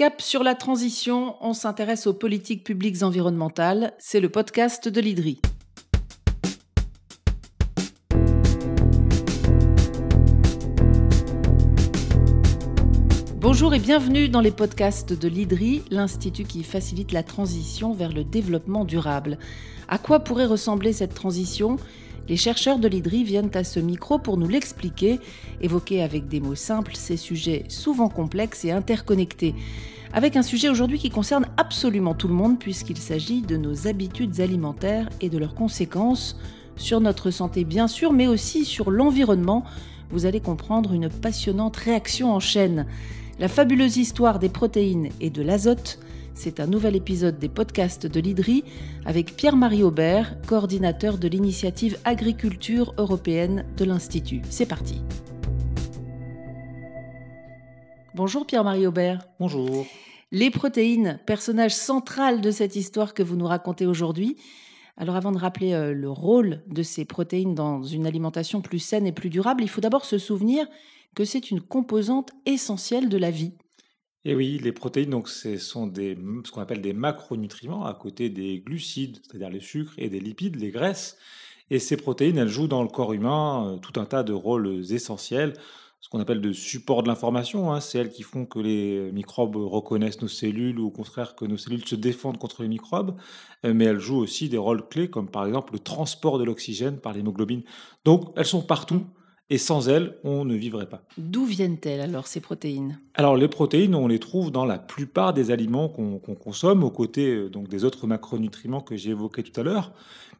Cap sur la transition, on s'intéresse aux politiques publiques environnementales. C'est le podcast de l'IDRI. Bonjour et bienvenue dans les podcasts de l'IDRI, l'institut qui facilite la transition vers le développement durable. À quoi pourrait ressembler cette transition? Les chercheurs de l'IDRI viennent à ce micro pour nous l'expliquer, évoquer avec des mots simples ces sujets souvent complexes et interconnectés. Avec un sujet aujourd'hui qui concerne absolument tout le monde puisqu'il s'agit de nos habitudes alimentaires et de leurs conséquences sur notre santé bien sûr, mais aussi sur l'environnement. Vous allez comprendre une passionnante réaction en chaîne. La fabuleuse histoire des protéines et de l'azote c'est un nouvel épisode des podcasts de l'IDRI avec Pierre-Marie Aubert, coordinateur de l'initiative Agriculture européenne de l'Institut. C'est parti. Bonjour Pierre-Marie Aubert. Bonjour. Les protéines, personnage central de cette histoire que vous nous racontez aujourd'hui. Alors avant de rappeler euh, le rôle de ces protéines dans une alimentation plus saine et plus durable, il faut d'abord se souvenir que c'est une composante essentielle de la vie. Et oui, les protéines, donc, ce sont ce qu'on appelle des macronutriments à côté des glucides, c'est-à-dire les sucres, et des lipides, les graisses. Et ces protéines, elles jouent dans le corps humain euh, tout un tas de rôles essentiels, ce qu'on appelle de support de l'information. Hein. C'est elles qui font que les microbes reconnaissent nos cellules ou au contraire que nos cellules se défendent contre les microbes. Euh, mais elles jouent aussi des rôles clés comme par exemple le transport de l'oxygène par l'hémoglobine. Donc elles sont partout et sans elles, on ne vivrait pas. D'où viennent-elles alors ces protéines? Alors les protéines, on les trouve dans la plupart des aliments qu'on consomme, aux côtés euh, donc, des autres macronutriments que j'ai évoqués tout à l'heure.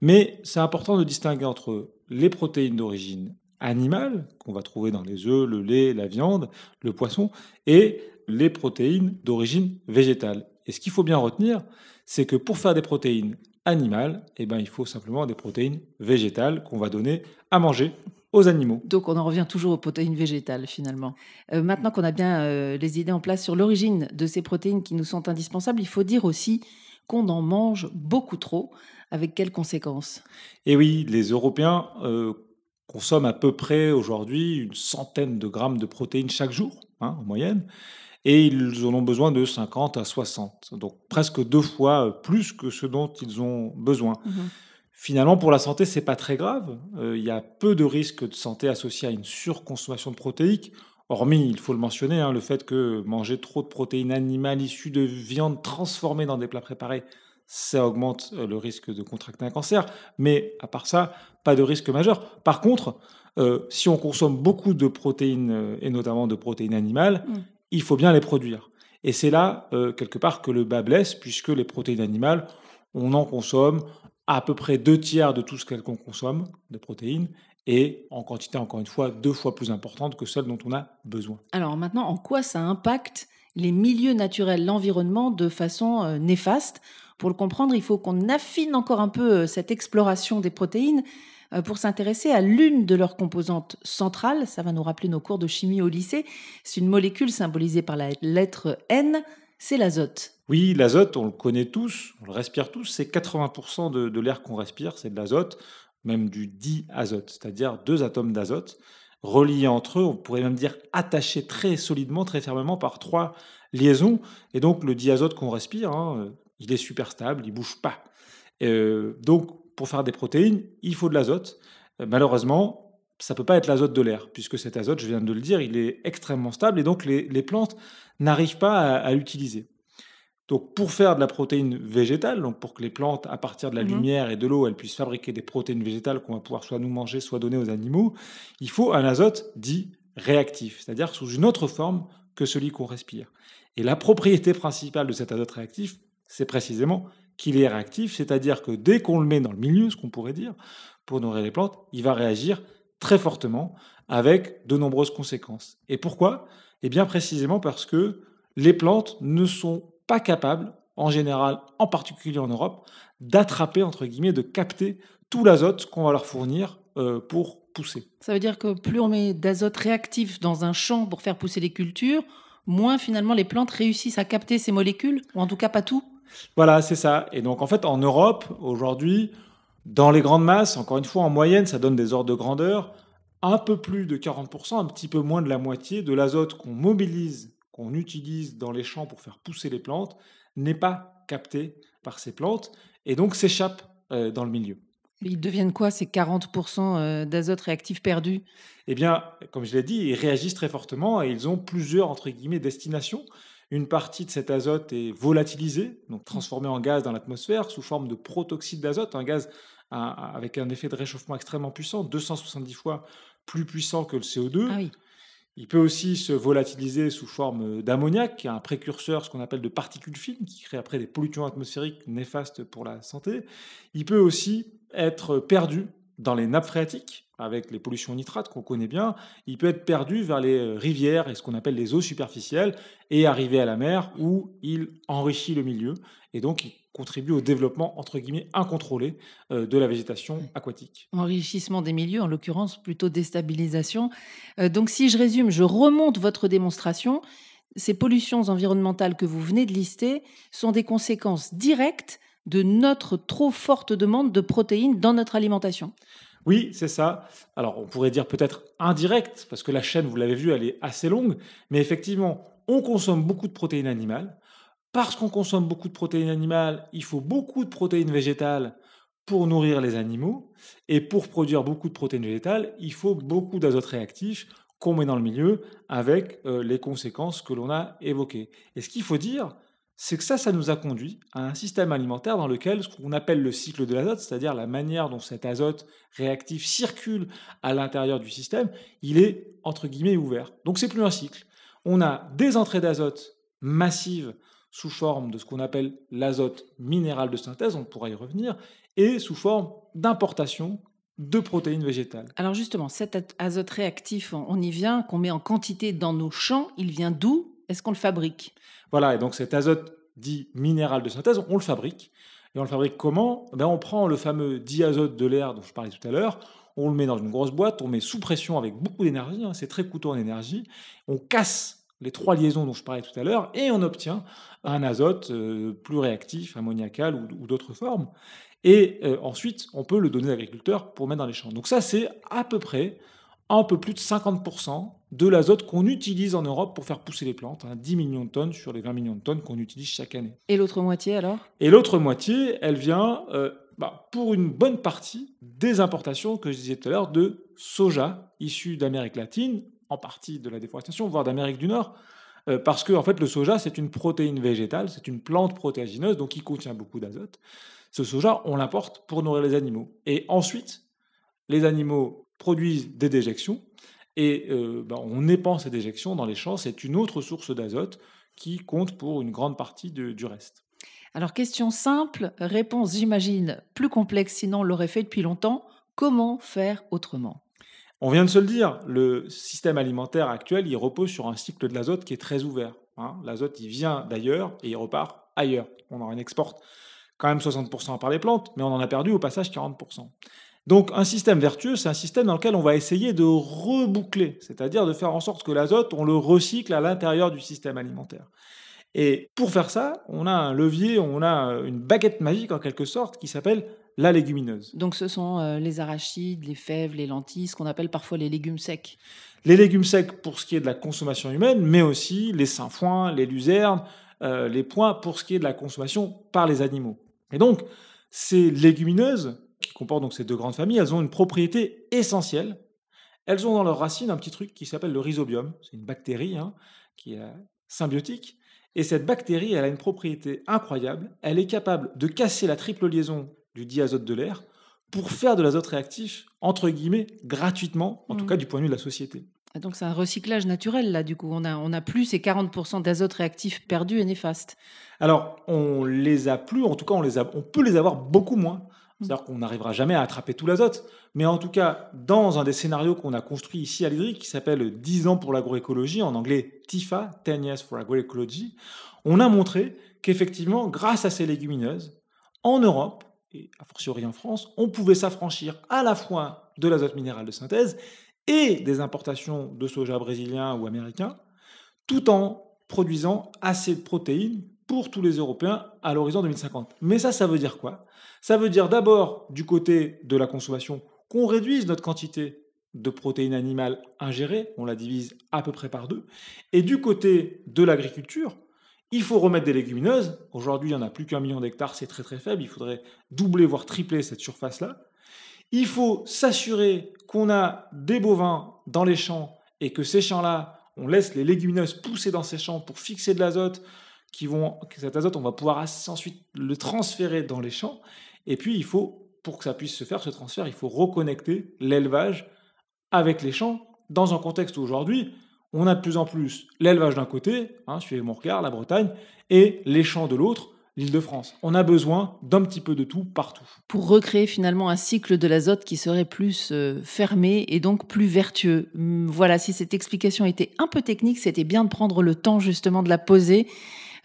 Mais c'est important de distinguer entre les protéines d'origine animale, qu'on va trouver dans les œufs, le lait, la viande, le poisson, et les protéines d'origine végétale. Et ce qu'il faut bien retenir, c'est que pour faire des protéines animales, eh ben, il faut simplement des protéines végétales qu'on va donner à manger aux animaux. Donc on en revient toujours aux protéines végétales finalement. Euh, maintenant qu'on a bien euh, les idées en place sur l'origine de ces protéines qui nous sont indispensables, il faut dire aussi qu'on en mange beaucoup trop. Avec quelles conséquences? Eh oui, les Européens euh, consomment à peu près aujourd'hui une centaine de grammes de protéines chaque jour, hein, en moyenne, et ils en ont besoin de 50 à 60, donc presque deux fois plus que ce dont ils ont besoin. Mmh Finalement, pour la santé, c'est pas très grave. Euh, il y a peu de risques de santé associés à une surconsommation de protéines, hormis, il faut le mentionner, hein, le fait que manger trop de protéines animales issues de viande transformée dans des plats préparés, ça augmente euh, le risque de contracter un cancer. Mais à part ça, pas de risque majeur. Par contre, euh, si on consomme beaucoup de protéines, et notamment de protéines animales, mmh. il faut bien les produire. Et c'est là, quelque part, que le bas blesse, puisque les protéines animales, on en consomme à peu près deux tiers de tout ce qu'on consomme de protéines et en quantité, encore une fois, deux fois plus importante que celle dont on a besoin. Alors maintenant, en quoi ça impacte les milieux naturels, l'environnement de façon euh, néfaste? Pour le comprendre, il faut qu'on affine encore un peu euh, cette exploration des protéines euh, pour s'intéresser à l'une de leurs composantes centrales. Ça va nous rappeler nos cours de chimie au lycée. C'est une molécule symbolisée par la lettre N, c'est l'azote. Oui, l'azote, on le connaît tous, on le respire tous, c'est 80% de, l'air qu'on respire, c'est de l'azote, même du diazote, c'est-à-dire deux atomes d'azote reliés entre eux, on pourrait même dire attachés très solidement, très fermement par trois liaisons. Et donc le diazote qu'on respire, hein, il est super stable, il bouge pas. Euh, donc pour faire des protéines, il faut de l'azote. Malheureusement, ça peut pas être l'azote de l'air, puisque cet azote, je viens de le dire, il est extrêmement stable et donc les, plantes n'arrivent pas à l'utiliser. Donc, pour faire de la protéine végétale, donc pour que les plantes, à partir de la mmh lumière et de l'eau, elles puissent fabriquer des protéines végétales qu'on va pouvoir soit nous manger, soit donner aux animaux, il faut un azote dit réactif, c'est-à-dire sous une autre forme que celui qu'on respire. Et la propriété principale de cet azote réactif, c'est précisément qu'il est réactif, c'est-à-dire que dès qu'on le met dans le milieu, ce qu'on pourrait dire, pour nourrir les plantes, il va réagir très fortement avec de nombreuses conséquences. Et pourquoi? Eh bien précisément parce que les plantes ne sont pas capables, en général, en particulier en Europe, d'attraper, entre guillemets, de capter tout l'azote qu'on va leur fournir euh, pour pousser. Ça veut dire que plus on met d'azote réactif dans un champ pour faire pousser les cultures, moins finalement les plantes réussissent à capter ces molécules, ou en tout cas pas tout Voilà, c'est ça. Et donc en fait, en Europe, aujourd'hui, dans les grandes masses, encore une fois, en moyenne, ça donne des ordres de grandeur, un peu plus de 40%, un petit peu moins de la moitié de l'azote qu'on mobilise qu'on utilise dans les champs pour faire pousser les plantes n'est pas capté par ces plantes et donc s'échappe euh, dans le milieu. Ils deviennent quoi ces 40% euh, d'azote réactif perdus Eh bien, comme je l'ai dit, ils réagissent très fortement et ils ont plusieurs, entre guillemets, destinations. Une partie de cet azote est volatilisé, donc transformé en gaz dans l'atmosphère sous forme de protoxyde d'azote, un gaz avec un effet de réchauffement extrêmement puissant, 270 fois plus puissant que le CO2. Ah oui. Il peut aussi se volatiliser sous forme d'ammoniac, un précurseur, ce qu'on appelle de particules fines, qui crée après des pollutions atmosphériques néfastes pour la santé. Il peut aussi être perdu dans les nappes phréatiques, avec les pollutions nitrates qu'on connaît bien. Il peut être perdu vers les rivières et ce qu'on appelle les eaux superficielles, et arriver à la mer où il enrichit le milieu, et donc contribue au développement, entre guillemets, incontrôlé euh, de la végétation aquatique. Enrichissement des milieux, en l'occurrence plutôt déstabilisation. Euh, donc si je résume, je remonte votre démonstration. Ces pollutions environnementales que vous venez de lister sont des conséquences directes de notre trop forte demande de protéines dans notre alimentation. Oui, c'est ça. Alors on pourrait dire peut-être indirect, parce que la chaîne, vous l'avez vu, elle est assez longue, mais effectivement, on consomme beaucoup de protéines animales. Parce qu'on consomme beaucoup de protéines animales, il faut beaucoup de protéines végétales pour nourrir les animaux. Et pour produire beaucoup de protéines végétales, il faut beaucoup d'azote réactif qu'on met dans le milieu avec euh, les conséquences que l'on a évoquées. Et ce qu'il faut dire, c'est que ça, ça nous a conduit à un système alimentaire dans lequel ce qu'on appelle le cycle de l'azote, c'est-à-dire la manière dont cet azote réactif circule à l'intérieur du système, il est entre guillemets ouvert. Donc c'est plus un cycle. On a des entrées d'azote massives sous forme de ce qu'on appelle l'azote minéral de synthèse, on pourra y revenir, et sous forme d'importation de protéines végétales. Alors justement, cet azote réactif, on y vient, qu'on met en quantité dans nos champs, il vient d'où? Est-ce qu'on le fabrique? Voilà, et donc cet azote dit minéral de synthèse, on le fabrique. Et on le fabrique comment? Ben On prend le fameux diazote de l'air dont je parlais tout à l'heure, on le met dans une grosse boîte, on met sous pression avec beaucoup d'énergie, hein, c'est très coûteux en énergie, on casse les trois liaisons dont je parlais tout à l'heure, et on obtient un azote euh, plus réactif, ammoniacal ou, d'autres formes. Et euh, ensuite, on peut le donner à l'agriculteur pour mettre dans les champs. Donc ça, c'est à peu près un peu plus de 50% de l'azote qu'on utilise en Europe pour faire pousser les plantes, 10 hein, millions de tonnes sur les 20 millions de tonnes qu'on utilise chaque année. Et l'autre moitié alors? Et l'autre moitié, elle vient euh, bah, pour une bonne partie des importations que je disais tout à l'heure de soja issu d'Amérique latine, en partie de la déforestation, voire d'Amérique du Nord, euh, parce que en fait, le soja, c'est une protéine végétale, c'est une plante protéagineuse, donc qui contient beaucoup d'azote. Ce soja, on l'importe pour nourrir les animaux. Et ensuite, les animaux produisent des déjections, et euh, bah, on épand ces déjections dans les champs. C'est une autre source d'azote qui compte pour une grande partie du reste. Alors, question simple, réponse, j'imagine, plus complexe, sinon on l'aurait fait depuis longtemps. Comment faire autrement? On vient de se le dire, le système alimentaire actuel, il repose sur un cycle de l'azote qui est très ouvert. Hein. L'azote, il vient d'ailleurs et il repart ailleurs. On en exporte quand même 60% par les plantes, mais on en a perdu au passage 40%. Donc un système vertueux, c'est un système dans lequel on va essayer de reboucler, c'est-à-dire de faire en sorte que l'azote, on le recycle à l'intérieur du système alimentaire. Et pour faire ça, on a un levier, on a une baguette magique en quelque sorte qui s'appelle la légumineuse. Donc ce sont euh, les arachides, les fèves, les lentilles, ce qu'on appelle parfois les légumes secs. Les légumes secs pour ce qui est de la consommation humaine, mais aussi les sainfoins, les luzernes, euh, les pois pour ce qui est de la consommation par les animaux. Et donc, ces légumineuses, qui comportent donc ces deux grandes familles, elles ont une propriété essentielle. Elles ont dans leurs racines un petit truc qui s'appelle le rhizobium. C'est une bactérie hein, qui est symbiotique. Et cette bactérie, elle a une propriété incroyable. Elle est capable de casser la triple liaison du diazote de l'air pour faire de l'azote réactif, entre guillemets, gratuitement, en tout mmh. cas du point de vue de la société. donc c'est un recyclage naturel, là, du coup. On a, on a plus ces 40% d'azote réactif perdus et néfastes. Alors, on les a plus, en tout cas, on, les a, on peut les avoir beaucoup moins. C'est-à-dire qu'on n'arrivera jamais à attraper tout l'azote. Mais en tout cas, dans un des scénarios qu'on a construit ici à l'IDRI, qui s'appelle 10 ans pour l'agroécologie, en anglais TIFA, 10 Years for Agroecology, on a montré qu'effectivement, grâce à ces légumineuses, en Europe, et a fortiori en France, on pouvait s'affranchir à la fois de l'azote minéral de synthèse et des importations de soja brésilien ou américain, tout en produisant assez de protéines pour tous les Européens à l'horizon 2050. Mais ça, ça veut dire quoi? Ça veut dire d'abord, du côté de la consommation, qu'on réduise notre quantité de protéines animales ingérées, on la divise à peu près par deux. Et du côté de l'agriculture, il faut remettre des légumineuses. Aujourd'hui, il n'y en a plus qu'un million d'hectares, c'est très très faible. Il faudrait doubler, voire tripler cette surface-là. Il faut s'assurer qu'on a des bovins dans les champs et que ces champs-là, on laisse les légumineuses pousser dans ces champs pour fixer de l'azote. Qui vont, cet azote, on va pouvoir ensuite le transférer dans les champs. Et puis, il faut, pour que ça puisse se faire, ce transfert, il faut reconnecter l'élevage avec les champs dans un contexte où aujourd'hui, on a de plus en plus l'élevage d'un côté, hein, suivez mon regard, la Bretagne, et les champs de l'autre, l'Île-de-France. On a besoin d'un petit peu de tout partout. Pour recréer finalement un cycle de l'azote qui serait plus euh, fermé et donc plus vertueux. Voilà, si cette explication était un peu technique, c'était bien de prendre le temps justement de la poser,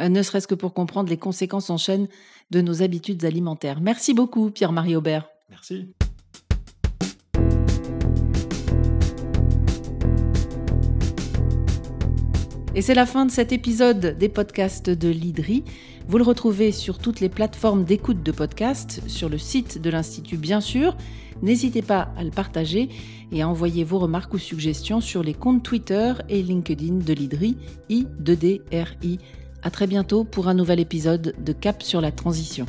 ne serait-ce que pour comprendre les conséquences en chaîne de nos habitudes alimentaires. Merci beaucoup, Pierre-Marie Aubert. Merci. Et c'est la fin de cet épisode des podcasts de l'IDRI. Vous le retrouvez sur toutes les plateformes d'écoute de podcasts, sur le site de l'Institut bien sûr. N'hésitez pas à le partager et à envoyer vos remarques ou suggestions sur les comptes Twitter et LinkedIn de l'IDRI, I2DRI. À très bientôt pour un nouvel épisode de Cap sur la transition.